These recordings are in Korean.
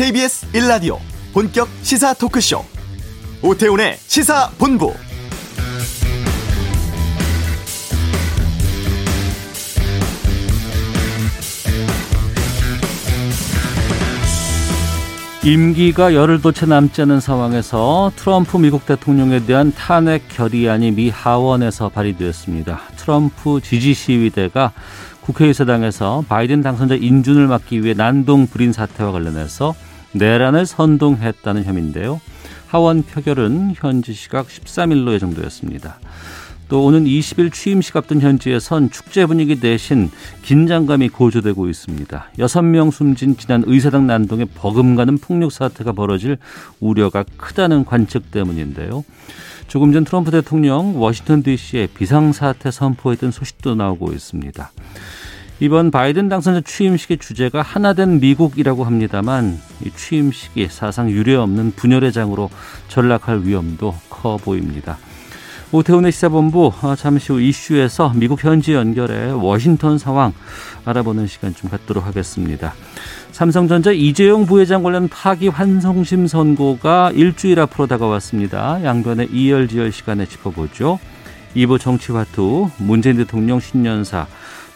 KBS 1라디오 본격 시사 토크쇼 오태훈의 시사본부 임기가 열흘도 채 남지 않은 상황에서 트럼프 미국 대통령에 대한 탄핵 결의안이 미 하원에서 발의되었습니다. 트럼프 지지 시위대가 국회의사당에서 바이든 당선자 인준을 막기 위해 난동 불인 사태와 관련해서 내란을 선동했다는 혐의인데요. 하원 표결은 현지 시각 13일로 예정되었습니다. 또 오는 20일 취임식 앞둔 현지에선 축제 분위기 대신 긴장감이 고조되고 있습니다. 6명 숨진 지난 의사당 난동에 버금가는 폭력 사태가 벌어질 우려가 크다는 관측 때문인데요. 조금 전 트럼프 대통령 워싱턴 DC에 비상사태 선포했던 소식도 나오고 있습니다. 이번 바이든 당선자 취임식의 주제가 하나된 미국이라고 합니다만 이 취임식이 사상 유례 없는 분열의 장으로 전락할 위험도 커 보입니다. 오태훈의 시사본부 어, 잠시 후 이슈에서 미국 현지 연결해 워싱턴 상황 알아보는 시간 좀 갖도록 하겠습니다. 삼성전자 이재용 부회장 관련 파기 환송심 선고가 일주일 앞으로 다가왔습니다. 양변의 이열지열 시간에 짚어보죠. 2부 정치화투, 문재인 대통령 신년사,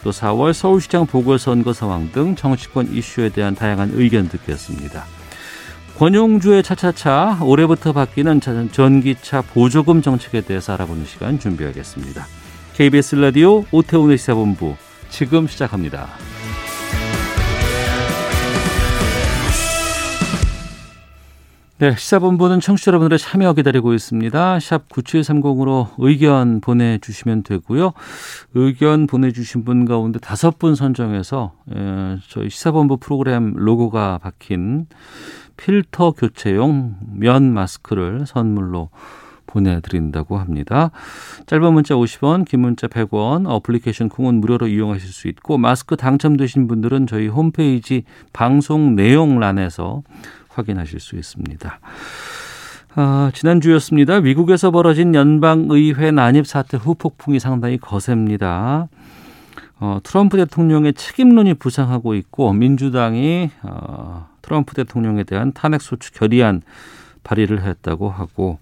또 4월 서울시장 보궐선거 상황 등 정치권 이슈에 대한 다양한 의견 듣겠습니다. 권용주의 차차차 올해부터 바뀌는 전기차 보조금 정책에 대해서 알아보는 시간 준비하겠습니다. KBS 라디오 오태훈의 시사본부 지금 시작합니다. 네, 시사본부는 청취자 여러분들의 참여 기다리고 있습니다. 샵 9730으로 의견 보내주시면 되고요. 의견 보내주신 분 가운데 다섯 분 선정해서 저희 시사본부 프로그램 로고가 박힌 필터 교체용 면 마스크를 선물로 보내드린다고 합니다. 짧은 문자 50원, 긴 문자 100원, 어플리케이션 콩은 무료로 이용하실 수 있고 마스크 당첨되신 분들은 저희 홈페이지 방송 내용란에서 확인하실 수 있습니다. 아, 지난주였습니다. 미국에서 벌어진 연방의회 난입 사태 후 폭풍이 상당히 거셉니다. 어, 트럼프 대통령의 책임론이 부상하고 있고 민주당이 어, 트럼프 대통령에 대한 탄핵 소추 결의안 발의를 했다고 하고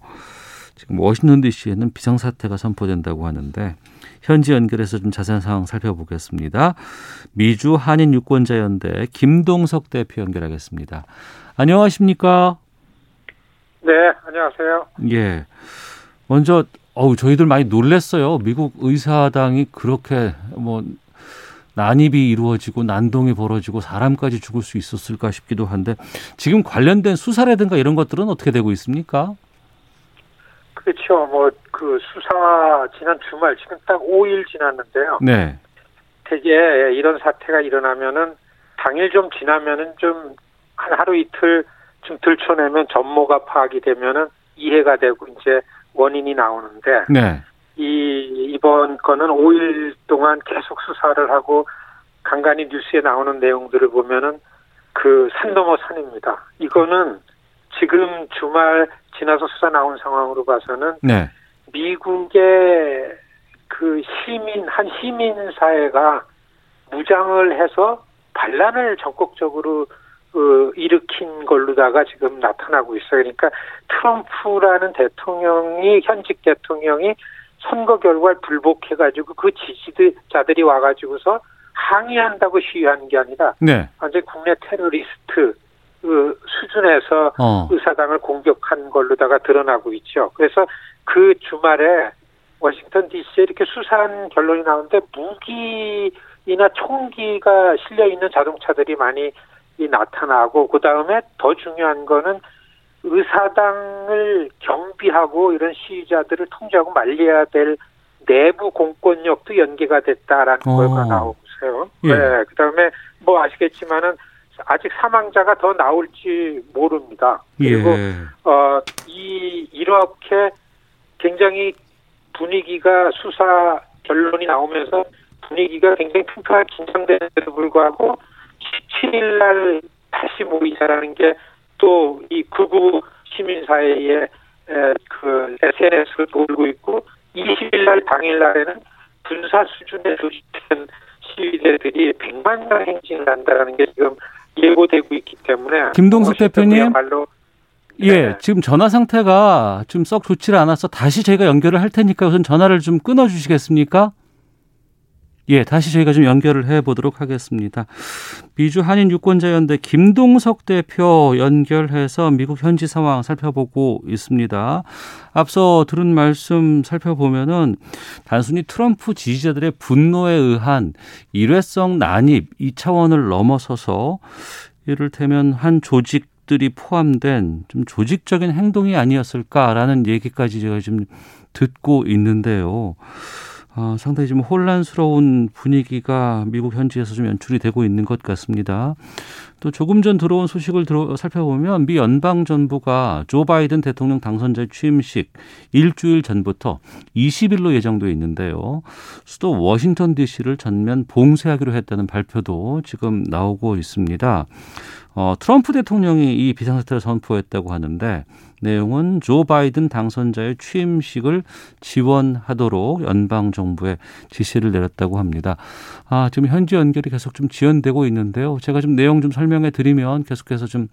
지금 워싱턴 DC에는 비상 사태가 선포된다고 하는데 현지 연결해서 좀 자세한 상황 살펴보겠습니다. 미주 한인 유권자 연대 김동석 대표 연결하겠습니다. 안녕하십니까? 네, 안녕하세요. 예. 먼저 어우 저희들 많이 놀랬어요. 미국 의사당이 그렇게 뭐 난입이 이루어지고 난동이 벌어지고 사람까지 죽을 수 있었을까 싶기도 한데 지금 관련된 수사라든가 이런 것들은 어떻게 되고 있습니까? 그렇죠. 뭐 그 수사 지난 주말 지금 딱 5일 지났는데요. 네. 되게 이런 사태가 일어나면은 당일 좀 지나면은 좀 한 하루 이틀 좀 들춰내면 전모가 파악이 되면은 이해가 되고 이제 원인이 나오는데 네. 이 이번 건은 5일 동안 계속 수사를 하고 간간히 뉴스에 나오는 내용들을 보면은 그 산 넘어 산입니다. 이거는 지금 주말 지나서 수사 나온 상황으로 봐서는 네. 미국의 그 시민 한 시민 사회가 무장을 해서 반란을 적극적으로 어, 일으킨 걸로다가 지금 나타나고 있어요. 그러니까 트럼프라는 대통령이 현직 대통령이 선거 결과를 불복해가지고 그 지지자들이 와가지고서 항의한다고 시위하는 게 아니라 네. 완전 국내 테러리스트 그 수준에서 어. 의사당을 공격한 걸로다가 드러나고 있죠. 그래서 그 주말에 워싱턴 DC에 이렇게 수사한 결론이 나오는데 무기나 총기가 실려 있는 자동차들이 많이 나타나고 그 다음에 더 중요한 거는 의사당을 경비하고 이런 시위자들을 통제하고 말려야 될 내부 공권력도 연계가 됐다라는 어. 거가 나오고 있어요. 예. 네, 그 다음에 뭐 아시겠지만은 아직 사망자가 더 나올지 모릅니다. 그리고 예. 어이 이렇게 굉장히 분위기가 수사 결론이 나오면서 분위기가 굉장히 팽팽하게 긴장되는데도 불구하고 17일 날 다시 모이자라는 게 또 이 극우 시민 사회에 에, 그 SNS를 돌고 있고 20일 날 당일 날에는 군사 수준의 조직된 시위대들이 100만 명 행진을 한다라는 게 지금 예고되고 있기 때문에 김동숙 대표님 말로 예, 네. 지금 전화 상태가 좀 썩 좋지를 않아서 다시 저희가 연결을 할 테니까 우선 전화를 좀 끊어 주시겠습니까? 예, 다시 저희가 좀 연결을 해 보도록 하겠습니다. 미주 한인 유권자연대 김동석 대표 연결해서 미국 현지 상황 살펴보고 있습니다. 앞서 들은 말씀 살펴보면은 단순히 트럼프 지지자들의 분노에 의한 일회성 난입 이 차원을 넘어서서 이를테면 한 조직 들이 포함된 좀 조직적인 행동이 아니었을까라는 얘기까지 제가 지금 듣고 있는데요. 어, 상당히 좀 혼란스러운 분위기가 미국 현지에서 좀 연출이 되고 있는 것 같습니다. 또 조금 전 들어온 소식을 들어, 살펴보면 미 연방 정부가 조 바이든 대통령 당선자 취임식 일주일 전부터 20일로 예정돼 있는데요. 수도 워싱턴 DC를 전면 봉쇄하기로 했다는 발표도 지금 나오고 있습니다. 어, 트럼프 대통령이 이 비상사태를 선포했다고 하는데 내용은 조 바이든 당선자의 취임식을 지원하도록 연방 정부에 지시를 내렸다고 합니다. 아, 지금 현지 연결이 계속 좀 지연되고 있는데요. 제가 좀 내용 좀 설명해 드리면 계속해서 좀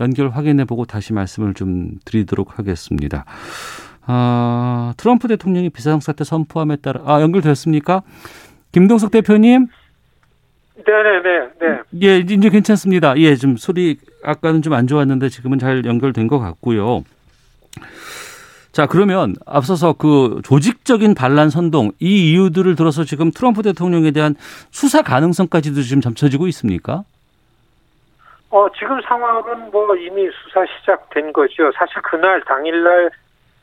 연결 확인해 보고 다시 말씀을 좀 드리도록 하겠습니다. 아, 트럼프 대통령이 비상사태 선포함에 따라 아, 연결됐습니까? 김동석 대표님 네네네 네. 예, 이제 괜찮습니다. 예, 좀 소리 아까는 좀 안 좋았는데 지금은 잘 연결된 것 같고요. 자, 그러면 앞서서 그 조직적인 반란 선동 이 이유들을 들어서 지금 트럼프 대통령에 대한 수사 가능성까지도 지금 점쳐지고 있습니까? 어, 지금 상황은 뭐 이미 수사 시작된 거죠. 사실 그날 당일날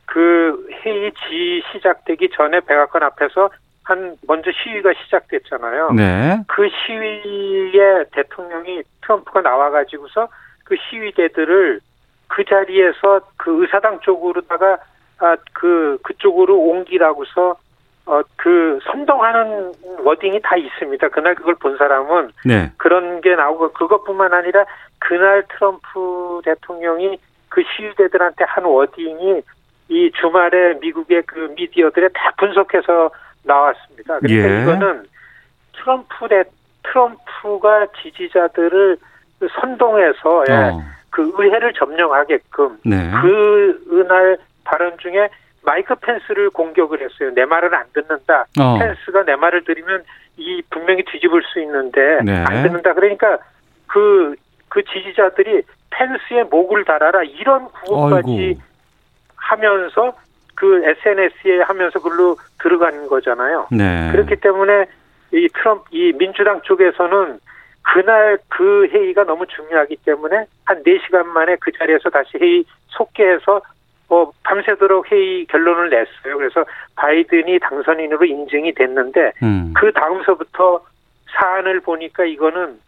그 회의 지 시작되기 전에 백악관 앞에서 한 먼저 시위가 시작됐잖아요. 네. 그 시위에 대통령이 트럼프가 나와가지고서 그 시위대들을 그 자리에서 그 의사당 쪽으로다가 아, 그 그쪽으로 옮기라고서 어, 그 선동하는 워딩이 다 있습니다. 그날 그걸 본 사람은 네. 그런 게 나오고 그것뿐만 아니라 그날 트럼프 대통령이 그 시위대들한테 한 워딩이 이 주말에 미국의 그 미디어들에 다 분석해서 나왔습니다. 그러니까 예. 이거는 트럼프 대 트럼프가 지지자들을 그 선동해서 예, 어. 그 의회를 점령하게끔 네. 그 그날 발언 중에 마이크 펜스를 공격을 했어요. 내 말을 안 듣는다. 어. 펜스가 내 말을 들으면 이 분명히 뒤집을 수 있는데 네. 안 듣는다. 그러니까 그, 그 지지자들이 펜스에 목을 달아라 이런 구호까지. 하면서 그 SNS에 하면서 글로 들어간 거잖아요. 네. 그렇기 때문에 이 트럼프 이 민주당 쪽에서는 그날 그 회의가 너무 중요하기 때문에 한 4시간 만에 그 자리에서 다시 회의 속개해서 어 밤새도록 회의 결론을 냈어요. 그래서 바이든이 당선인으로 인증이 됐는데 음. 그 다음서부터 사안을 보니까 이거는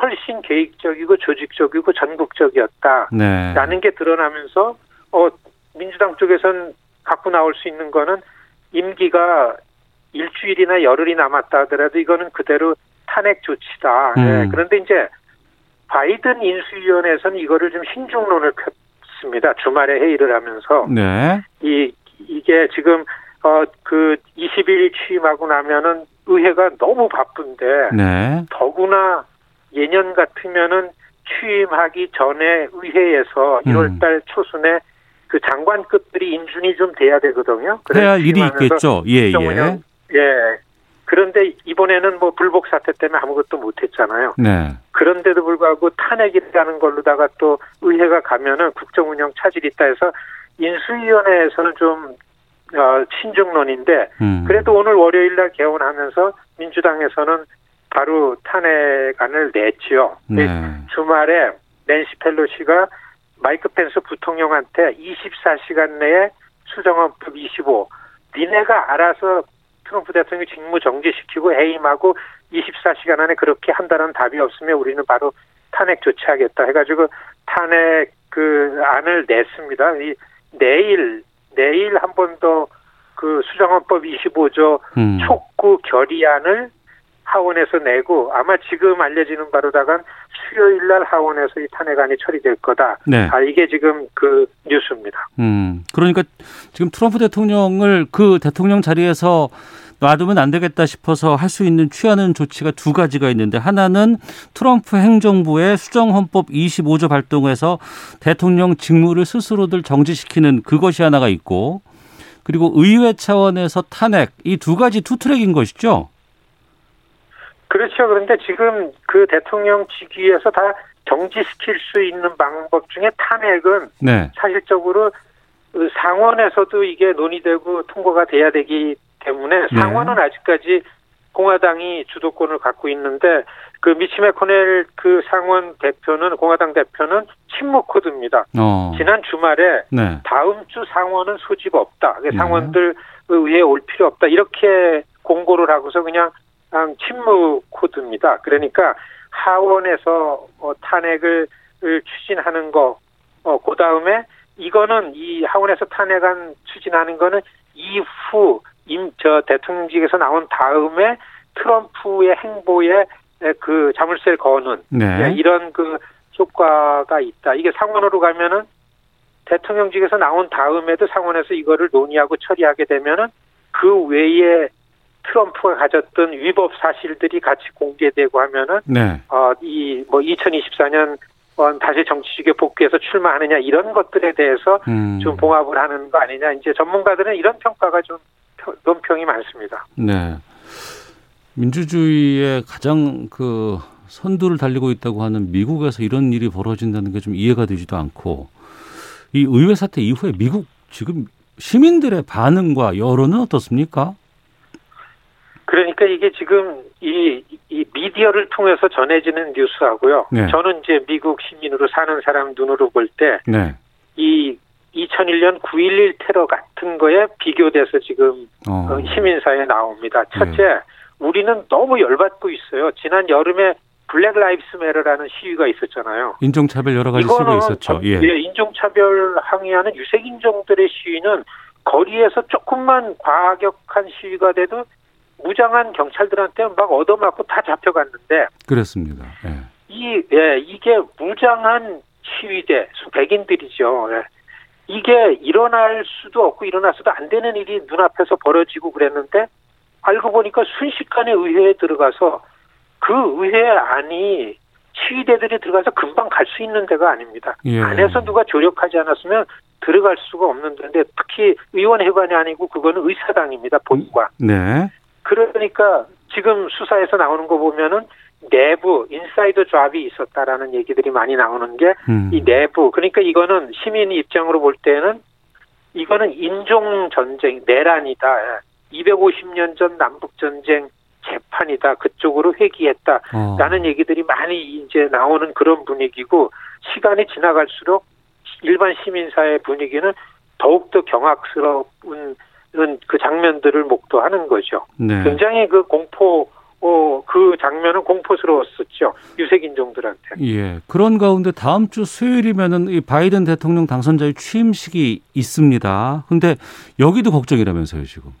훨씬 계획적이고 조직적이고 전국적이었다. 네. 라는 게 드러나면서 어 민주당 쪽에선 갖고 나올 수 있는 거는 임기가 일주일이나 열흘이 남았다 하더라도 이거는 그대로 탄핵 조치다. 음. 네, 그런데 이제 바이든 인수위원회에서는 이거를 좀 신중론을 폈습니다. 주말에 회의를 하면서 네. 이 이게 지금 어그 20일 취임하고 나면은 의회가 너무 바쁜데 네. 더구나 예년 같으면은 취임하기 전에 의회에서 음. 1월달 초순에 그 장관급들이 인준이 좀 돼야 되거든요. 할 일이 있겠죠. 예, 예. 예. 그런데 이번에는 뭐 불복 사태 때문에 아무것도 못 했잖아요. 네. 그런데도 불구하고 탄핵이라는 걸로다가 또 의회가 가면은 국정 운영 차질이 있다 해서 인수위원회에서는 좀 어, 신중론인데 음. 그래도 오늘 월요일 날 개원하면서 민주당에서는 바로 탄핵안을 냈지요. 네. 주말에 낸시 펠로시가 마이크 펜스 부통령한테 24시간 내에 수정헌법 25 니네가 알아서 트럼프 대통령 직무 정지시키고 해임하고 24시간 안에 그렇게 한다는 답이 없으면 우리는 바로 탄핵 조치하겠다 해가지고 탄핵 그 안을 냈습니다. 이 내일 내일 한 번 더 그 수정헌법 25조 음. 촉구 결의안을 하원에서 내고 아마 지금 알려지는 바로다간 수요일 날 하원에서 이 탄핵안이 처리될 거다. 네. 아 이게 지금 그 뉴스입니다. 음. 그러니까 지금 트럼프 대통령을 그 대통령 자리에서 놔두면 안 되겠다 싶어서 할 수 있는 취하는 조치가 두 가지가 있는데 하나는 트럼프 행정부의 수정헌법 25조 발동해서 대통령 직무를 스스로들 정지시키는 그것이 하나가 있고 그리고 의회 차원에서 탄핵 이 두 가지 two track인 것이죠. 그렇죠. 그런데 지금 그 대통령 직위에서 다 정지시킬 수 있는 방법 중에 탄핵은 네. 사실적으로 그 상원에서도 이게 논의되고 통과가 돼야 되기 때문에 네. 상원은 아직까지 공화당이 주도권을 갖고 있는데 그 미치 매코넬 그 상원 대표는 공화당 대표는 침묵 코드입니다. 어. 지난 주말에 네. 다음 주 상원은 소집 없다. 그 네. 상원들 의회에 올 필요 없다. 이렇게 공고를 하고서 그냥 침묵 코드입니다. 그러니까 하원에서 어, 탄핵을 추진하는 거, 어, 그 다음에 이거는 이 하원에서 탄핵안 추진하는 거는 이후 임, 저 대통령직에서 나온 다음에 트럼프의 행보에 에, 그 자물쇠를 거는 네. 네, 이런 그 효과가 있다. 이게 상원으로 가면은 대통령직에서 나온 다음에도 상원에서 이거를 논의하고 처리하게 되면은 그 외에 트럼프가 가졌던 위법 사실들이 같이 공개되고 하면은 네. 어 이 뭐 2024년 어, 다시 정치직에 복귀해서 출마하느냐 이런 것들에 대해서 음. 좀 봉합을 하는 거 아니냐 이제 전문가들은 이런 평가가 좀 평- 논평이 많습니다. 네. 민주주의의 가장 그 선두를 달리고 있다고 하는 미국에서 이런 일이 벌어진다는 게 좀 이해가 되지도 않고 이 의회 사태 이후에 미국 지금 시민들의 반응과 여론은 어떻습니까? 그러니까 이게 지금 이, 이 미디어를 통해서 전해지는 뉴스하고요. 네. 저는 이제 미국 시민으로 사는 사람 눈으로 볼때 네. 이 2001년 9.11 테러 같은 거에 비교돼서 지금 어. 어, 시민사회에 나옵니다. 첫째, 우리는 너무 열받고 있어요. 지난 여름에 Black Lives Matter라는 시위가 있었잖아요. 인종차별 여러 가지 쓰고 있었죠. 저- 예. 인종차별 항의하는 유색인종들의 시위는 거리에서 조금만 과격한 시위가 돼도 무장한 경찰들한테 막 얻어맞고 다 잡혀갔는데 그렇습니다. 예. 이 예, 이게 무장한 시위대 백인들이죠. 예. 이게 일어날 수도 없고 일어나서도 안 되는 일이 눈앞에서 벌어지고 그랬는데 알고 보니까 순식간에 의회에 들어가서 그 의회 안이 시위대들이 들어가서 금방 갈 수 있는 데가 아닙니다. 예. 안에서 누가 조력하지 않았으면 들어갈 수가 없는 데인데 특히 의원회관이 아니고 그거는 의사당입니다. 본관. 네. 그러니까 지금 수사에서 나오는 거 보면은 내부 인사이더 잡이 있었다라는 얘기들이 많이 나오는 게 음. 이 내부 그러니까 이거는 시민 입장으로 볼 때는 이거는 인종 전쟁 내란이다. 250년 전 남북 전쟁 재판이다. 그쪽으로 회귀했다라는 어. 얘기들이 많이 이제 나오는 그런 분위기고 시간이 지나갈수록 일반 시민 사회 분위기는 더욱더 경악스러운 그 장면들을 목도하는 거죠. 네. 굉장히 그 공포 어, 그 장면은 공포스러웠었죠. 유색 인종들한테. 예. 그런 가운데 다음 주 수요일이면은 이 바이든 대통령 당선자의 취임식이 있습니다. 근데 여기도 걱정이라면서요, 지금.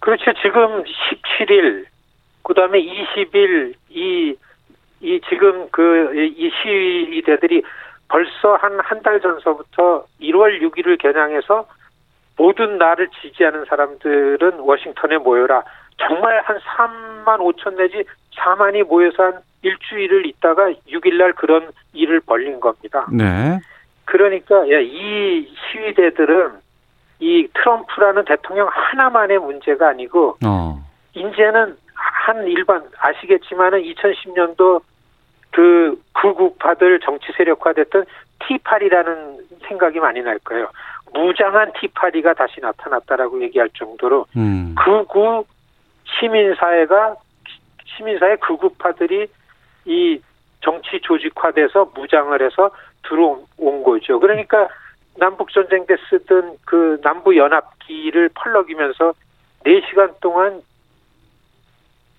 그렇죠. 지금 17일, 그 다음에 20일, 이, 이 지금 그, 이 시위대들이 벌써 한 한 달 전서부터 1월 6일을 겨냥해서 모든 나를 지지하는 사람들은 워싱턴에 모여라. 정말 한 3만 5천 내지 4만이 모여서 한 일주일을 있다가 6일날 그런 일을 벌린 겁니다. 네. 그러니까 예, 이 시위대들은 이 트럼프라는 대통령 하나만의 문제가 아니고 어. 이제는 한 일반 아시겠지만은 2010년도 그 극우파들 정치 세력화됐던 티파리라는 생각이 많이 날 거예요. 무장한 티파리가 다시 나타났다라고 얘기할 정도로 음. 극우 시민사회가 시민사회 극우파들이 이 정치 조직화돼서 무장을 해서 들어온 거죠. 그러니까 남북 전쟁 때 쓰던 그 남부 연합기를 펄럭이면서 4시간 동안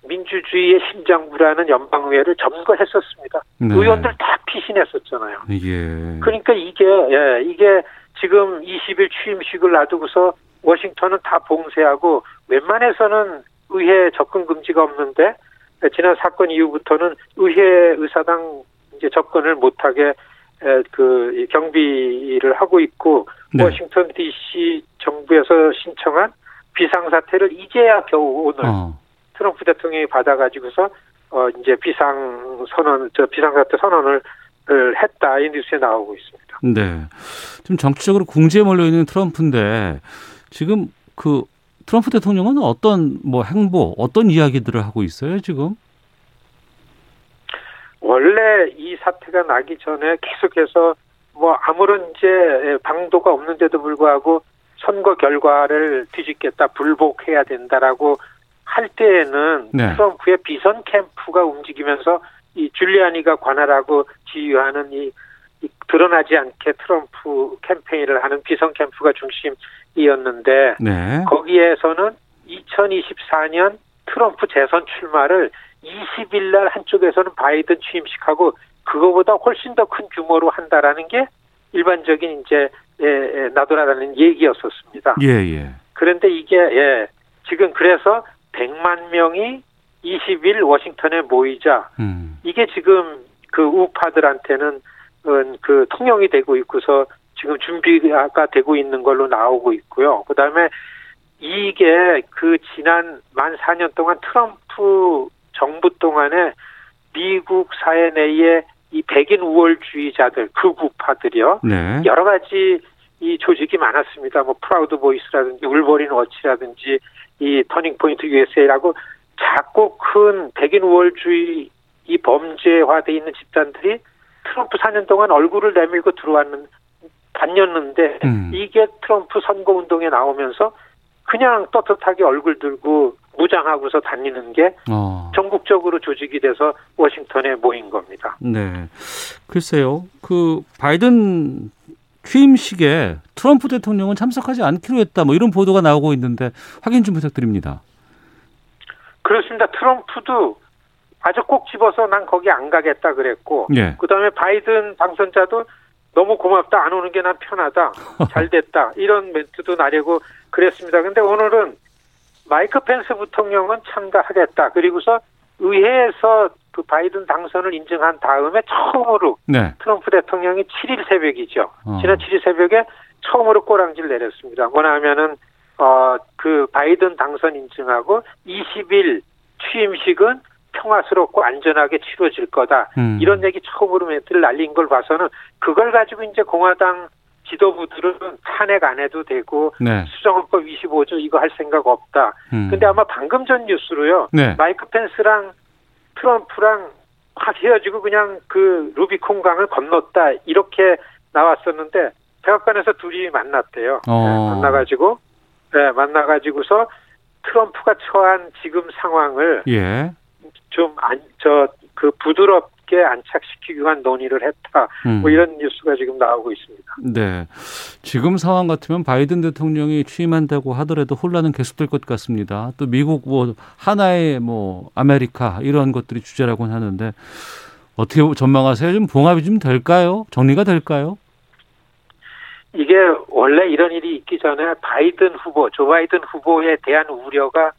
민주주의의 심장부라는 연방의회를 점거했었습니다. 네. 의원들 다 피신했었잖아요. 예. 그러니까 이게 예, 이게 지금 20일 취임식을 놔두고서 워싱턴은 다 봉쇄하고 웬만해서는 의회 접근 금지가 없는데 지난 사건 이후부터는 의회 의사당 이제 접근을 못하게 에, 그 경비를 하고 있고 네. 워싱턴 D.C. 정부에서 신청한 비상사태를 이제야 겨우 오늘 어. 트럼프 대통령이 받아가지고서 어 이제 비상 선언 저 비상사태 선언을 했다 이 뉴스에 나오고 있습니다. 네. 좀 정치적으로 궁지에 몰려 있는 트럼프인데 지금 그 트럼프 대통령은 어떤 뭐 행보, 어떤 이야기들을 하고 있어요 지금? 원래 이 사태가 나기 전에 계속해서 뭐 아무런 이제 방도가 없는데도 불구하고 선거 결과를 뒤집겠다 불복해야 된다라고 할 때에는 네. 트럼프의 비선 캠프가 움직이면서 이 줄리아니가 관할하고 지휘하는 이, 이 드러나지 않게 트럼프 캠페인을 하는 비선 캠프가 중심이었는데 네. 거기에서는 2024년 트럼프 재선 출마를 20일 날 한쪽에서는 바이든 취임식하고 그거보다 훨씬 더 큰 규모로 한다라는 게 일반적인 이제 예, 예, 나돌아다니는 얘기였었습니다. 예, 예. 그런데 이게 예, 지금 그래서 100만 명이 20일 워싱턴에 모이자 음. 이게 지금 그 우파들한테는 음, 그 통용이 되고 있고서 지금 준비가 되고 있는 걸로 나오고 있고요. 그 다음에 이게 그 지난 만 4년 동안 트럼프 정부 동안에 미국 사회 내에 이 백인 우월주의자들 극우파들이요. 네. 여러 가지 이 조직이 많았습니다. 뭐 Proud Boys라든지 Wolverine Watch라든지 이 Turning Point USA라고 작고 큰 백인 우월주의 이 범죄화돼 있는 집단들이 트럼프 4년 동안 얼굴을 내밀고 들어왔는 다녔는데 음. 이게 트럼프 선거 운동에 나오면서 그냥 떳떳하게 얼굴 들고 무장하고서 다니는 게 어. 전국적으로 조직이 돼서 워싱턴에 모인 겁니다. 네. 글쎄요. 그 바이든 취임식에 트럼프 대통령은 참석하지 않기로 했다. 뭐 이런 보도가 나오고 있는데 확인 좀 부탁드립니다. 그렇습니다. 트럼프도 아주 꼭 집어서 난 거기 안 가겠다 그랬고 예. 그다음에 바이든 당선자도 너무 고맙다 안 오는 게 난 편하다 잘 됐다 이런 멘트도 나려고 그랬습니다. 근데 오늘은 마이크 펜스 부통령은 참가하겠다 그리고서 의회에서 그 바이든 당선을 인증한 다음에 처음으로 네. 트럼프 대통령이 7일 새벽이죠. 어. 지난 7일 새벽에 처음으로 꼬랑지를 내렸습니다. 뭐냐면은 어 그 바이든 당선 인증하고 20일 취임식은 평화스럽고 안전하게 치러질 거다. 음. 이런 얘기 처음으로 멘트를 날린 걸 봐서는 그걸 가지고 이제 공화당 지도부들은 탄핵 안 해도 되고 네. 수정헌법 25조 이거 할 생각 없다. 음. 근데 아마 방금 전 뉴스로요. 네. 마이크 펜스랑 트럼프랑 확 헤어지고 그냥 그 루비콘 강을 건넜다 이렇게 나왔었는데 백악관에서 둘이 만났대요. 어. 네, 만나가지고 네, 만나가지고서 트럼프가 처한 지금 상황을 예. 좀안저그 부드럽게 안착시키기 위한 논의를 했다. 음. 뭐 이런 뉴스가 지금 나오고 있습니다. 네. 지금 상황 같으면 바이든 대통령이 취임한다고 하더라도 혼란은 계속될 것 같습니다. 또 미국 뭐 하나의 뭐 아메리카 이런 것들이 주제라고는 하는데 어떻게 전망하세요? 좀 봉합이 좀 될까요? 정리가 될까요? 이게 원래 이런 일이 있기 전에 바이든 후보, 조 바이든 후보에 대한 우려가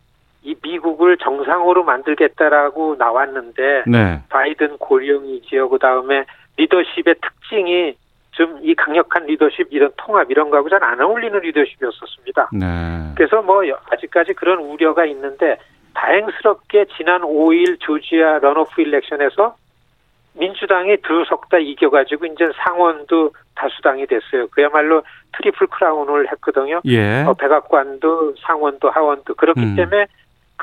이 미국을 정상으로 만들겠다라고 나왔는데 네. 바이든 고령이지요. 그 다음에 리더십의 특징이 좀 이 강력한 리더십 이런 통합 이런 거하고 잘 안 어울리는 리더십이었었습니다. 네. 그래서 뭐 여- 아직까지 그런 우려가 있는데 다행스럽게 지난 5일 조지아 runoff election에서 민주당이 두 석 다 이겨가지고 이제 상원도 다수당이 됐어요. 그야말로 트리플 크라운을 했거든요. 예. 어, 백악관도 상원도 하원도 그렇기 음. 때문에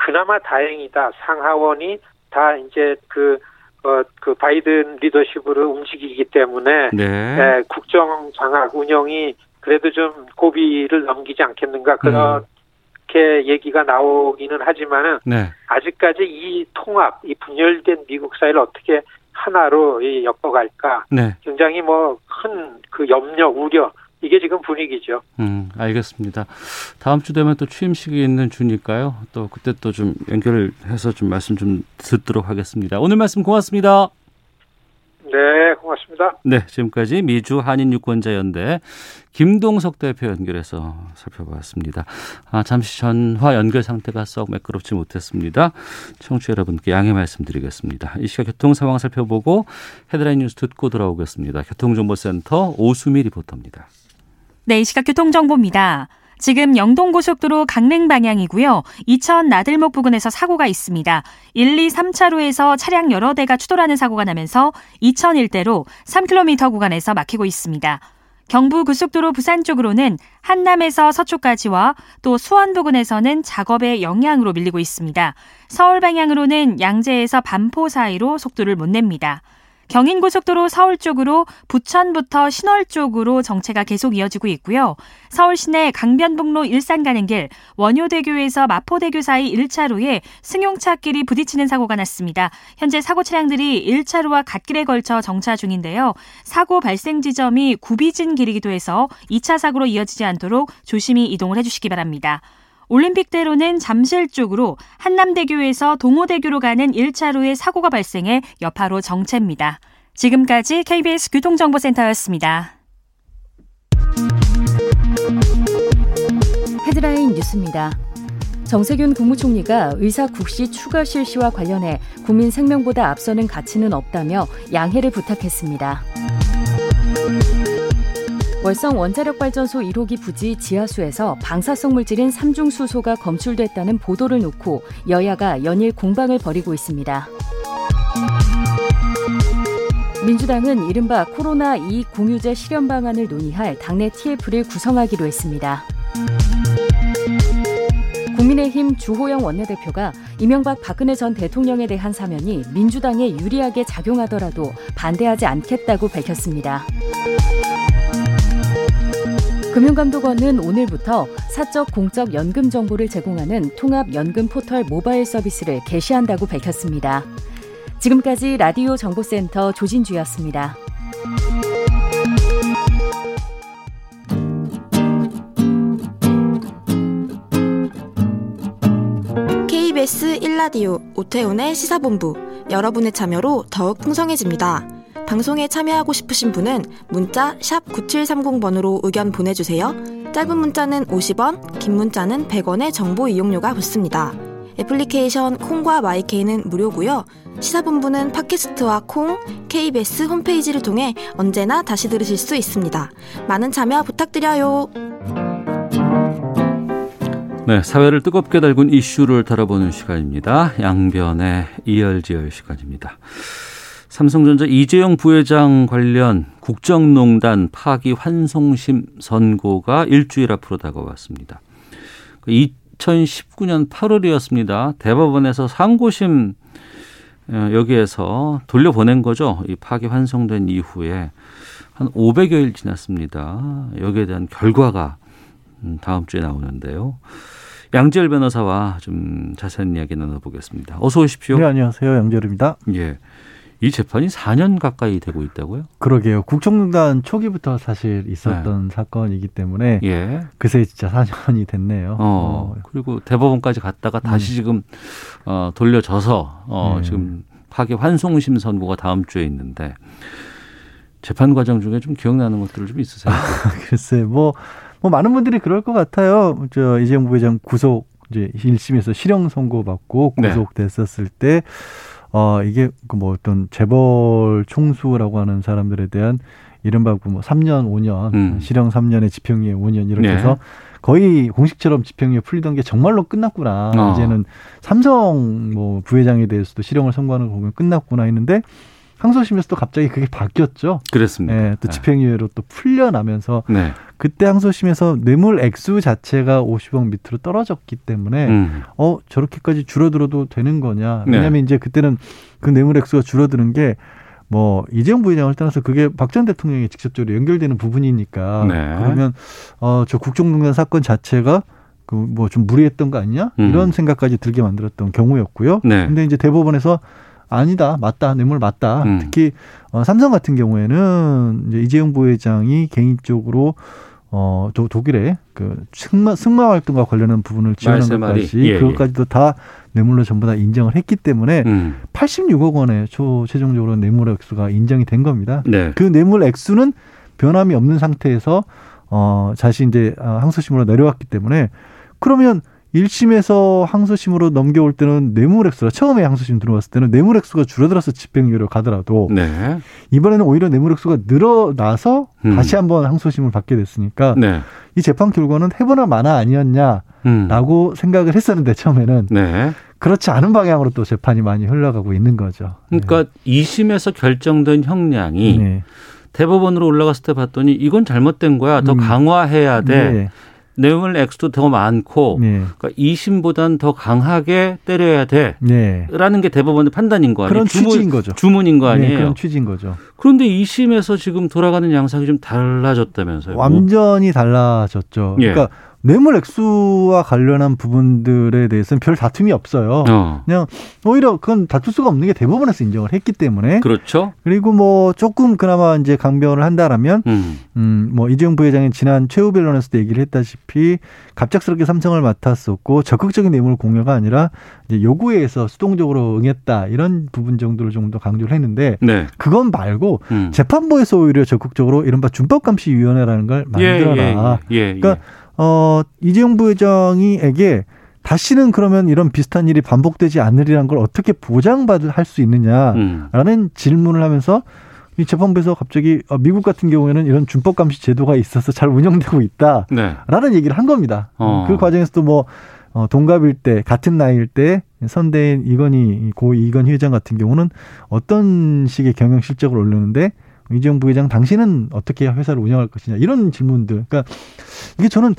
그나마 다행이다. 상하원이 다 이제 그, 어, 그 바이든 리더십으로 움직이기 때문에 네. 예, 국정 장악 운영이 그래도 좀 고비를 넘기지 않겠는가 그렇게 얘기가 나오기는 하지만은 네. 아직까지 이 통합, 이 분열된 미국 사회를 어떻게 하나로 이 엮어갈까 네. 굉장히 뭐 큰 그 염려, 우려 이게 지금 분위기죠. 음, 알겠습니다. 다음 주 되면 또 취임식이 있는 주니까요. 또 그때 또 좀 연결해서 좀 말씀 좀 듣도록 하겠습니다. 오늘 말씀 고맙습니다. 네, 고맙습니다. 네, 지금까지 미주 한인 유권자 연대 김동석 대표 연결해서 살펴봤습니다. 아, 잠시 전화 연결 상태가 썩 매끄럽지 못했습니다. 청취자 여러분께 양해 말씀드리겠습니다. 이 시각 교통 상황 살펴보고 헤드라인 뉴스 듣고 돌아오겠습니다. 교통정보센터 오수미 리포터입니다. 네, 이 시각 교통정보입니다. 지금 영동고속도로 강릉 방향이고요. 이천 나들목 부근에서 사고가 있습니다. 1, 2, 3차로에서 차량 여러 대가 추돌하는 사고가 나면서 이천 일대로 3km 구간에서 막히고 있습니다. 경부 고속도로 부산 쪽으로는 한남에서 서초까지와 또 수원 부근에서는 작업의 영향으로 밀리고 있습니다. 서울 방향으로는 양재에서 반포 사이로 속도를 못 냅니다. 경인고속도로 서울 쪽으로 부천부터 신월 쪽으로 정체가 계속 이어지고 있고요. 서울 시내 강변북로 일산 가는 길 원효대교에서 마포대교 사이 1차로에 승용차끼리 부딪히는 사고가 났습니다. 현재 사고 차량들이 1차로와 갓길에 걸쳐 정차 중인데요. 사고 발생 지점이 구비진 길이기도 해서 2차 사고로 이어지지 않도록 조심히 이동을 해주시기 바랍니다. 올림픽대로는 잠실 쪽으로 한남대교에서 동호대교로 가는 1차로에 사고가 발생해 여파로 정체입니다. 지금까지 KBS 교통정보센터였습니다. 헤드라인 뉴스입니다. 정세균 국무총리가 의사 국시 추가 실시와 관련해 국민 생명보다 앞서는 가치는 없다며 양해를 부탁했습니다. 월성 원자력 발전소 1호기 부지 지하수에서 방사성 물질인 삼중수소가 검출됐다는 보도를 놓고 여야가 연일 공방을 벌이고 있습니다. 민주당은 이른바 코로나2 공유제 실현 방안을 논의할 당내 TF를 구성하기로 했습니다. 국민의힘 주호영 원내대표가 이명박 박근혜 전 대통령에 대한 사면이 민주당에 유리하게 작용하더라도 반대하지 않겠다고 밝혔습니다. 금융감독원은 오늘부터 사적 공적 연금 정보를 제공하는 통합 연금 포털 모바일 서비스를 개시한다고 밝혔습니다. 지금까지 라디오 정보센터 조진주였습니다. KBS 1라디오 오태훈의 시사본부 여러분의 참여로 더욱 풍성해집니다. 방송에 참여하고 싶으신 분은 문자 9730번으로 의견 보내주세요. 짧은 문자는 50원, 긴 문자는 100원의 정보 이용료가 붙습니다. 애플리케이션 콩과 마이케이는 무료고요. 시사본부는 팟캐스트와 콩, KBS 홈페이지를 통해 언제나 다시 들으실 수 있습니다. 많은 참여 부탁드려요. 네, 사회를 뜨겁게 달군 이슈를 다뤄보는 시간입니다. 양변의 이열지열 시간입니다. 삼성전자 이재용 부회장 관련 국정농단 파기 환송심 선고가 일주일 앞으로 다가왔습니다. 2019년 8월이었습니다. 대법원에서 상고심 어, 여기에서 돌려보낸 거죠. 이 파기 환송된 이후에 한 500여일 지났습니다. 여기에 대한 결과가 음, 다음 주에 나오는데요. 양재열 변호사와 좀 자세한 이야기 나눠보겠습니다. 어서 오십시오. 네, 안녕하세요. 양재열입니다. 예. 이 재판이 4년 가까이 되고 있다고요? 그러게요. 국정농단 초기부터 사실 있었던 네. 사건이기 때문에 예. 그새 진짜 4년이 됐네요. 어, 어. 그리고 대법원까지 갔다가 다시 음. 지금 어, 돌려져서 어, 네. 지금 파기 환송심 선고가 다음 주에 있는데 재판 과정 중에 좀 기억나는 것들을 좀 있으세요? 글쎄, 뭐, 뭐 많은 분들이 그럴 것 같아요. 저 이재용 부회장 구속 이제 1심에서 실형 선고 받고 네. 구속됐었을 네. 때 어, 이게 그뭐 어떤 재벌 총수라고 하는 사람들에 대한 이른바 그뭐 3년, 5년, 음. 실형 3년에 집행유예 5년 이렇게 네. 해서 거의 공식처럼 집행유예 풀리던 게 정말로 끝났구나. 어. 이제는 삼성 뭐 부회장에 대해서도 실형을 선고하는 거 보면 끝났구나 했는데 항소심에서 또 갑자기 그게 바뀌었죠. 그렇습니다. 네, 또 네. 집행유예로 또 풀려나면서 네. 그때 항소심에서 뇌물 액수 자체가 50억 밑으로 떨어졌기 때문에 음. 어 저렇게까지 줄어들어도 되는 거냐? 네. 왜냐하면 네. 이제 그때는 그 뇌물 액수가 줄어드는 게 뭐 이재용 부회장을 떠나서 그게 박 전 대통령이 직접적으로 연결되는 부분이니까 네. 그러면 어저 국정농단 사건 자체가 그 뭐 좀 무리했던 거 아니냐 음. 이런 생각까지 들게 만들었던 경우였고요. 네. 근데 이제 대법원에서 아니다, 맞다, 뇌물 맞다. 음. 특히 어, 삼성 같은 경우에는 이제 이재용 부회장이 개인적으로 어, 도, 독일의 그 승마, 승마 활동과 관련한 부분을 지원한 것까지 예, 예, 그것까지도 다 뇌물로 전부 다 인정을 했기 때문에 음. 86억 원의 초 최종적으로 뇌물 액수가 인정이 된 겁니다. 네. 그 뇌물 액수는 변함이 없는 상태에서 어, 자신 이제 어, 항소심으로 내려왔기 때문에 그러면 1심에서 항소심으로 넘겨올 때는 뇌물액수가 처음에 항소심 들어왔을 때는 뇌물액수가 줄어들어서 집행유예로 가더라도 네. 이번에는 오히려 뇌물액수가 늘어나서 음. 다시 한번 항소심을 받게 됐으니까 네. 이 재판 결과는 해보나 마나 아니었냐라고 음. 생각을 했었는데 처음에는 네. 그렇지 않은 방향으로 또 재판이 많이 흘러가고 있는 거죠. 그러니까 네. 2심에서 결정된 형량이 네. 대법원으로 올라갔을 때 봤더니 이건 잘못된 거야. 더 음. 강화해야 돼. 네. 내용을 액수도 더 많고 네. 그러니까 2심보다는 더 강하게 때려야 돼. 네. 라는 게 대법원의 판단인 거 아니에요? 그런 주문, 취지인 거죠. 주문인 거 네, 아니에요? 네, 그런 취지인 거죠. 그런데 2심에서 지금 돌아가는 양상이 좀 달라졌다면서요? 완전히 달라졌죠. 예. 그러니까 뇌물 액수와 관련한 부분들에 대해서는 별 다툼이 없어요. 어. 그냥 오히려 그건 다툴 수가 없는 게 대법원에서 인정을 했기 때문에. 그렇죠. 그리고 뭐 조금 그나마 이제 강변을 한다라면, 음, 음 뭐 이재용 부회장이 지난 최후 변론에서도 얘기를 했다시피 갑작스럽게 삼성을 맡았었고 적극적인 뇌물 공여가 아니라 이제 요구에 의해서 수동적으로 응했다 이런 부분 정도를 좀 더 강조를 했는데, 네. 그건 말고 음. 재판부에서 오히려 적극적으로 이른바 준법감시위원회라는 걸 만들어라. 예, 예, 예, 예 그러니까 어, 이재용 부회장이에게 다시는 그러면 이런 비슷한 일이 반복되지 않으리란 걸 어떻게 보장받을 할 수 있느냐라는 음. 질문을 하면서 이 재판부에서 갑자기 어, 미국 같은 경우에는 이런 준법 감시 제도가 있어서 잘 운영되고 있다라는 네. 얘기를 한 겁니다. 어. 그 과정에서도 뭐 어, 동갑일 때 같은 나이일 때 선대인 이건희 고 이건희 회장 같은 경우는 어떤 식의 경영 실적을 올렸는데 이재용 부회장 당신은 어떻게 회사를 운영할 것이냐 이런 질문들. 그러니까 이게 저는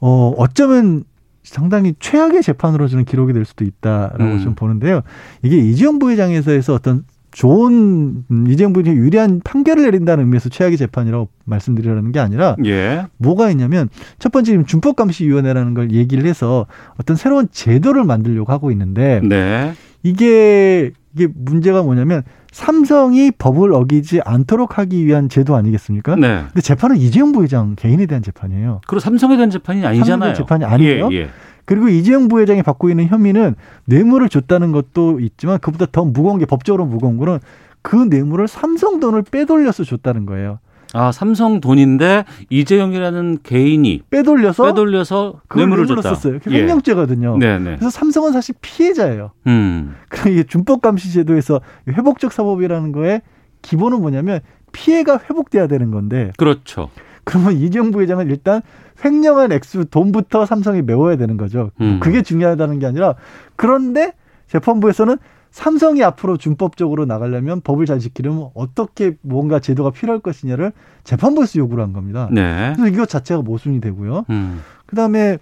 어 어쩌면 상당히 최악의 재판으로 저는 기록이 될 수도 있다라고 음. 좀 보는데요. 이게 이재용 부회장에서 어떤 좋은 이재용 부회장이 유리한 판결을 내린다는 의미에서 최악의 재판이라고 말씀드리려는 게 아니라 예. 뭐가 있냐면 첫 번째 지금 준법감시위원회라는 걸 얘기를 해서 어떤 새로운 제도를 만들려고 하고 있는데 네. 이게 이게 문제가 뭐냐면 삼성이 법을 어기지 않도록 하기 위한 제도 아니겠습니까? 네. 근데 재판은 이재용 부회장 개인에 대한 재판이에요. 그리고 삼성에 대한 재판이 아니잖아요. 재판이 아니에요. 예, 예. 그리고 이재용 부회장이 받고 있는 혐의는 뇌물을 줬다는 것도 있지만 그보다 더 무거운 게 법적으로 무거운 거는 그 뇌물을 삼성 돈을 빼돌려서 줬다는 거예요. 아 삼성 돈인데 이재용이라는 개인이 빼돌려서 빼돌려서 뇌물을 줬다. 썼어요. 예. 횡령죄거든요. 네네. 그래서 삼성은 사실 피해자예요. 음. 그러니까 이게 준법 감시 제도에서 회복적 사법이라는 거에 기본은 뭐냐면 피해가 회복돼야 되는 건데. 그렇죠. 그러면 이재용 부회장은 일단 횡령한 액수 돈부터 삼성이 메워야 되는 거죠. 음. 그게 중요하다는 게 아니라 그런데 재판부에서는 삼성이 앞으로 준법적으로 나가려면 법을 잘 지키려면 어떻게 뭔가 제도가 필요할 것이냐를 재판부에서 요구를 한 겁니다. 네. 그래서 이것 자체가 모순이 되고요. 음. 그다음에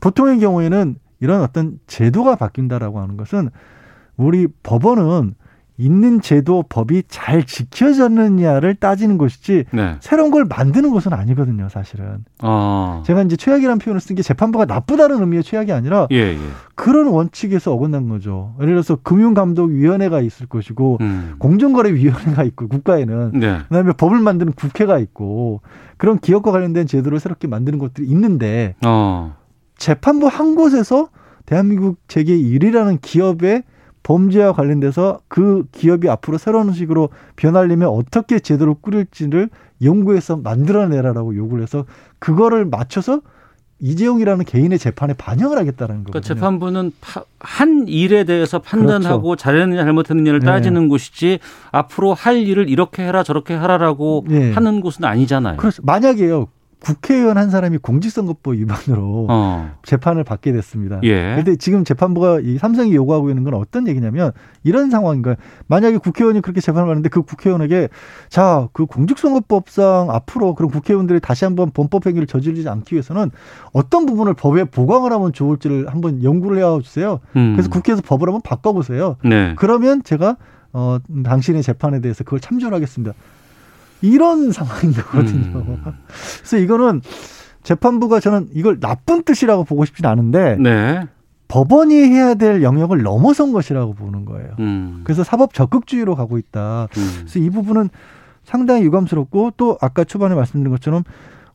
보통의 경우에는 이런 어떤 제도가 바뀐다라고 하는 것은 우리 법원은 있는 제도 법이 잘 지켜졌느냐를 따지는 것이지 네. 새로운 걸 만드는 것은 아니거든요, 사실은. 어. 제가 이제 최악이라는 표현을 쓴 게 재판부가 나쁘다는 의미의 최악이 아니라 예, 예. 그런 원칙에서 어긋난 거죠. 예를 들어서 금융감독위원회가 있을 것이고 음. 공정거래위원회가 있고 국가에는 네. 그다음에 법을 만드는 국회가 있고 그런 기업과 관련된 제도를 새롭게 만드는 것들이 있는데 어. 재판부 한 곳에서 대한민국 재계 1위라는 기업의 범죄와 관련돼서 그 기업이 앞으로 새로운 식으로 변하려면 어떻게 제도를 꾸릴지를 연구해서 만들어내라라고 요구를 해서 그거를 맞춰서 이재용이라는 개인의 재판에 반영을 하겠다는 거거든요. 그러니까 재판부는 한 일에 대해서 판단하고 그렇죠. 잘했느냐 잘못했느냐를 네. 따지는 곳이지 앞으로 할 일을 이렇게 해라 저렇게 하라라고 네. 하는 곳은 아니잖아요. 그렇죠. 만약에요. 국회의원 한 사람이 공직선거법 위반으로 어. 재판을 받게 됐습니다. 그런데 예. 지금 재판부가 이 삼성이 요구하고 있는 건 어떤 얘기냐면 이런 상황인 거예요. 만약에 국회의원이 그렇게 재판을 받는데 그 국회의원에게 자, 그 공직선거법상 앞으로 그런 국회의원들이 다시 한번 범법 행위를 저지르지 않기 위해서는 어떤 부분을 법에 보강을 하면 좋을지를 한번 연구를 해 주세요. 음. 그래서 국회에서 법을 한번 바꿔보세요. 네. 그러면 제가 어, 당신의 재판에 대해서 그걸 참조를 하겠습니다. 이런 상황인 거거든요. 음. 그래서 이거는 재판부가 저는 이걸 나쁜 뜻이라고 보고 싶진 않은데 네. 법원이 해야 될 영역을 넘어선 것이라고 보는 거예요. 음. 그래서 사법 적극주의로 가고 있다. 음. 그래서 이 부분은 상당히 유감스럽고 또 아까 초반에 말씀드린 것처럼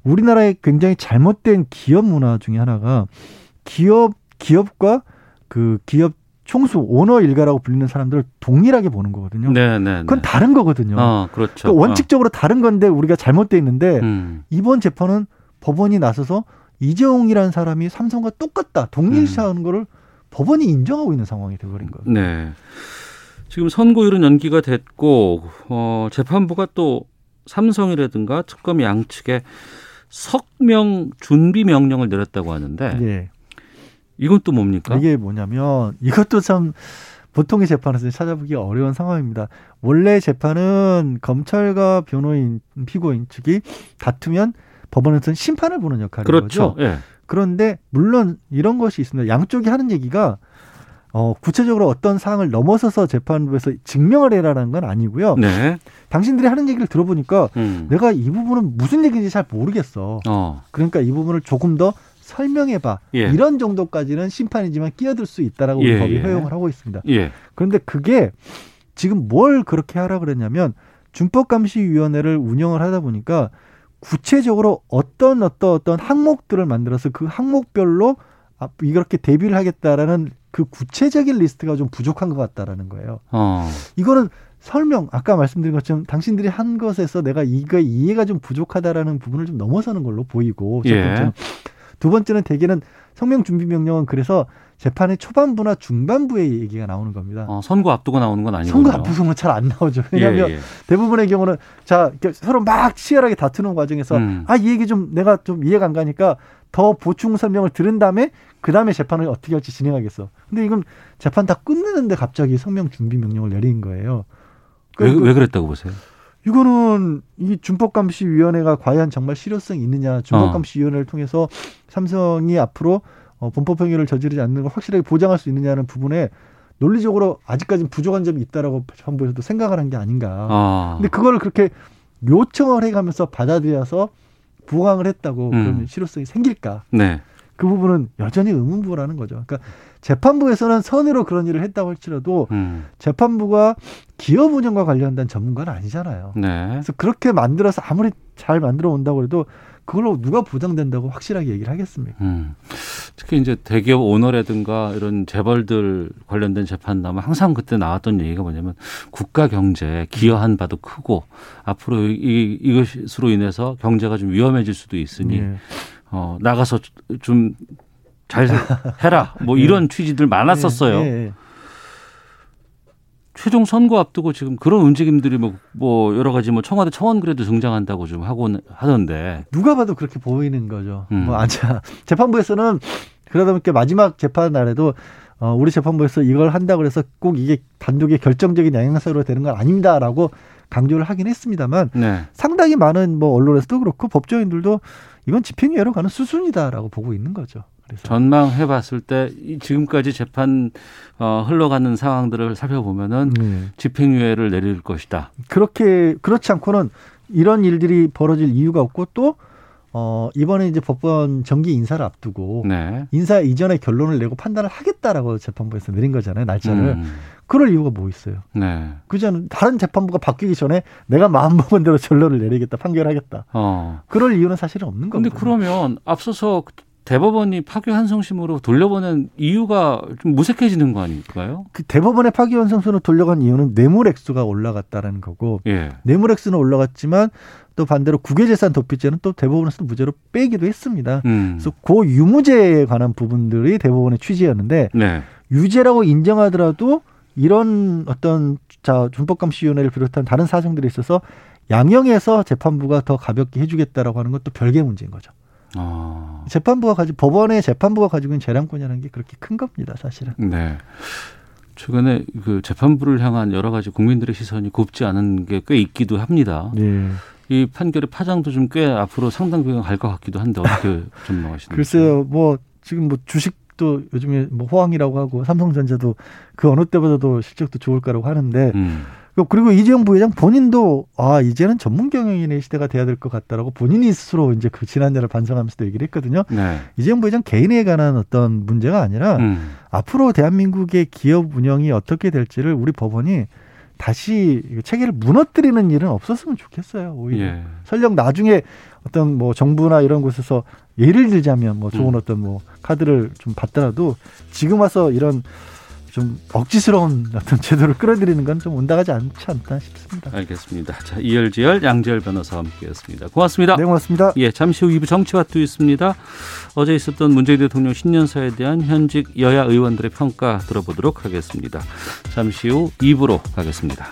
우리나라의 굉장히 잘못된 기업 문화 중에 하나가 기업 기업과 그 기업 총수 오너 일가라고 불리는 사람들을 동일하게 보는 거거든요. 네, 네, 네. 그건 다른 거거든요. 어, 그렇죠. 그러니까 원칙적으로 어. 다른 건데 우리가 잘못돼 있는데 음. 이번 재판은 법원이 나서서 이재용이라는 사람이 삼성과 똑같다 동일시하는 음. 거를 법원이 인정하고 있는 상황이 돼버린 거예요. 네. 지금 선고일은 연기가 됐고 어, 재판부가 또 삼성이라든가 특검 양측에 석명 준비 명령을 내렸다고 하는데 네. 이건 또 뭡니까? 이게 뭐냐면 이것도 참 보통의 재판에서 찾아보기 어려운 상황입니다. 원래 재판은 검찰과 변호인, 피고인 측이 다투면 법원에서는 심판을 보는 역할인 그렇죠. 거죠. 예. 그런데 물론 이런 것이 있습니다. 양쪽이 하는 얘기가 어, 구체적으로 어떤 사항을 넘어서서 재판부에서 증명을 해라라는 건 아니고요. 네. 당신들이 하는 얘기를 들어보니까 음. 내가 이 부분은 무슨 얘기인지 잘 모르겠어. 어. 그러니까 이 부분을 조금 더 설명해봐. 예. 이런 정도까지는 심판이지만 끼어들 수 있다라고 예. 법이 예. 허용을 하고 있습니다. 예. 그런데 그게 지금 뭘 그렇게 하라 그랬냐면 준법감시위원회를 운영을 하다 보니까 구체적으로 어떤 어떤 어떤 항목들을 만들어서 그 항목별로 아, 이렇게 대비를 하겠다라는 그 구체적인 리스트가 좀 부족한 것 같다라는 거예요. 어. 이거는 설명 아까 말씀드린 것처럼 당신들이 한 것에서 내가 이거 이해가 좀 부족하다라는 부분을 좀 넘어서는 걸로 보이고 예. 두 번째는 대개는 성명 준비 명령은 그래서 재판의 초반부나 중반부에 얘기가 나오는 겁니다. 어, 선고 앞두고 나오는 건 아니고 선고 앞두고는 잘 안 나오죠. 왜냐하면 예, 예. 대부분의 경우는 자 서로 막 치열하게 다투는 과정에서 음. 아이 얘기 좀 내가 좀 이해가 안 가니까 더 보충 설명을 들은 다음에 그 다음에 재판을 어떻게 할지 진행하겠어. 근데 이건 재판 다 끝내는데 갑자기 성명 준비 명령을 내린 거예요. 왜, 왜 그랬다고 보세요? 이거는 이 준법감시위원회가 과연 정말 실효성이 있느냐 준법감시위원회를 통해서 삼성이 앞으로 어, 범법행위를 저지르지 않는 걸 확실하게 보장할 수 있느냐는 부분에 논리적으로 아직까지는 부족한 점이 있다라고 정부에서도 생각을 한 게 아닌가. 아. 근데 그거를 그렇게 요청을 해가면서 받아들여서 부강을 했다고 음. 그러면 실효성이 생길까? 네. 그 부분은 여전히 의문부라는 거죠. 그러니까 재판부에서는 선의로 그런 일을 했다고 할지라도 음. 재판부가 기업 운영과 관련된 전문가는 아니잖아요. 네. 그래서 그렇게 만들어서 아무리 잘 만들어 온다고 해도 그걸로 누가 보장된다고 확실하게 얘기를 하겠습니까? 음. 특히 이제 대기업 오너라든가 이런 재벌들 관련된 재판 나면 항상 그때 나왔던 얘기가 뭐냐면 국가 경제 기여한 바도 크고 앞으로 이, 이것으로 인해서 경제가 좀 위험해질 수도 있으니 네. 어, 나가서 좀 잘 해라. 뭐 네. 이런 취지들 많았었어요. 네. 네. 최종 선거 앞두고 지금 그런 움직임들이 뭐, 뭐 여러 가지 뭐 청와대 청원 그래도 등장한다고 좀 하고 하던데 누가 봐도 그렇게 보이는 거죠. 음. 뭐 아자 재판부에서는 그러다 보니까 마지막 재판 날에도 어, 우리 재판부에서 이걸 한다 그래서 꼭 이게 단독의 결정적인 양형사로 되는 건 아닙니다라고 강조를 하긴 했습니다만 네. 상당히 많은 뭐 언론에서도 그렇고 법조인들도 이건 집행유예로 가는 수순이다라고 보고 있는 거죠. 그래서. 전망해 봤을 때 지금까지 재판 어, 흘러가는 상황들을 살펴보면은 네. 집행유예를 내릴 것이다. 그렇게 그렇지 않고는 이런 일들이 벌어질 이유가 없고 또 어, 이번에 이제 법원 정기 인사를 앞두고 네. 인사 이전에 결론을 내고 판단을 하겠다라고 재판부에서 내린 거잖아요, 날짜를. 음. 그럴 이유가 뭐 있어요? 네. 그저는 다른 재판부가 바뀌기 전에 내가 마음 먹은 대로 결론을 내리겠다, 판결하겠다. 어. 그럴 이유는 사실은 없는 거죠. 근데 그러면 앞서서 대법원이 파기 환송심으로 돌려보낸 이유가 좀 무색해지는 거 아닐까요? 그 대법원의 파기 환송심으로 돌려간 이유는 뇌물 액수가 올라갔다라는 거고 예. 뇌물 액수는 올라갔지만 또 반대로 국외재산 도피죄는 또 대법원에서 무죄로 빼기도 했습니다. 음. 그래서 그 유무죄에 관한 부분들이 대법원의 취지였는데 네. 유죄라고 인정하더라도 이런 어떤 자 준법감시위원회를 비롯한 다른 사정들이 있어서 양형에서 재판부가 더 가볍게 해주겠다라고 하는 것도 별개 문제인 거죠. 아. 재판부가 가지 법원의 재판부가 가지고 있는 재량권이라는 게 그렇게 큰 겁니다, 사실은. 네. 최근에 그 재판부를 향한 여러 가지 국민들의 시선이 곱지 않은 게 꽤 있기도 합니다. 네. 이 판결의 파장도 좀 꽤 앞으로 상당 부분 갈 것 같기도 한데 어떻게 전망하시나요? 글쎄요, 뭐 지금 뭐 주식도 요즘에 뭐 호황이라고 하고 삼성전자도 그 어느 때보다도 실적도 좋을 거라고 하는데 음. 그리고 이재용 부회장 본인도 아 이제는 전문 경영인의 시대가 돼야 될 것 같다라고 본인이 스스로 이제 그 지난해를 반성하면서도 얘기를 했거든요. 네. 이재용 부회장 개인에 관한 어떤 문제가 아니라 음. 앞으로 대한민국의 기업 운영이 어떻게 될지를 우리 법원이 다시 체계를 무너뜨리는 일은 없었으면 좋겠어요. 오히려 예. 설령 나중에 어떤 뭐 정부나 이런 곳에서 예를 들자면 뭐 좋은 음. 어떤 뭐 카드를 좀 받더라도 지금 와서 이런 좀 억지스러운 어떤 제도를 끌어들이는 건 좀 온당하지 않지 않나 싶습니다. 알겠습니다. 자, 이열지열 양지열 변호사와 함께했습니다. 고맙습니다. 네, 고맙습니다. 예, 잠시 후 2부 정치와 또 있습니다. 어제 있었던 문재인 대통령 신년사에 대한 현직 여야 의원들의 평가 들어보도록 하겠습니다. 잠시 후 2부로 가겠습니다.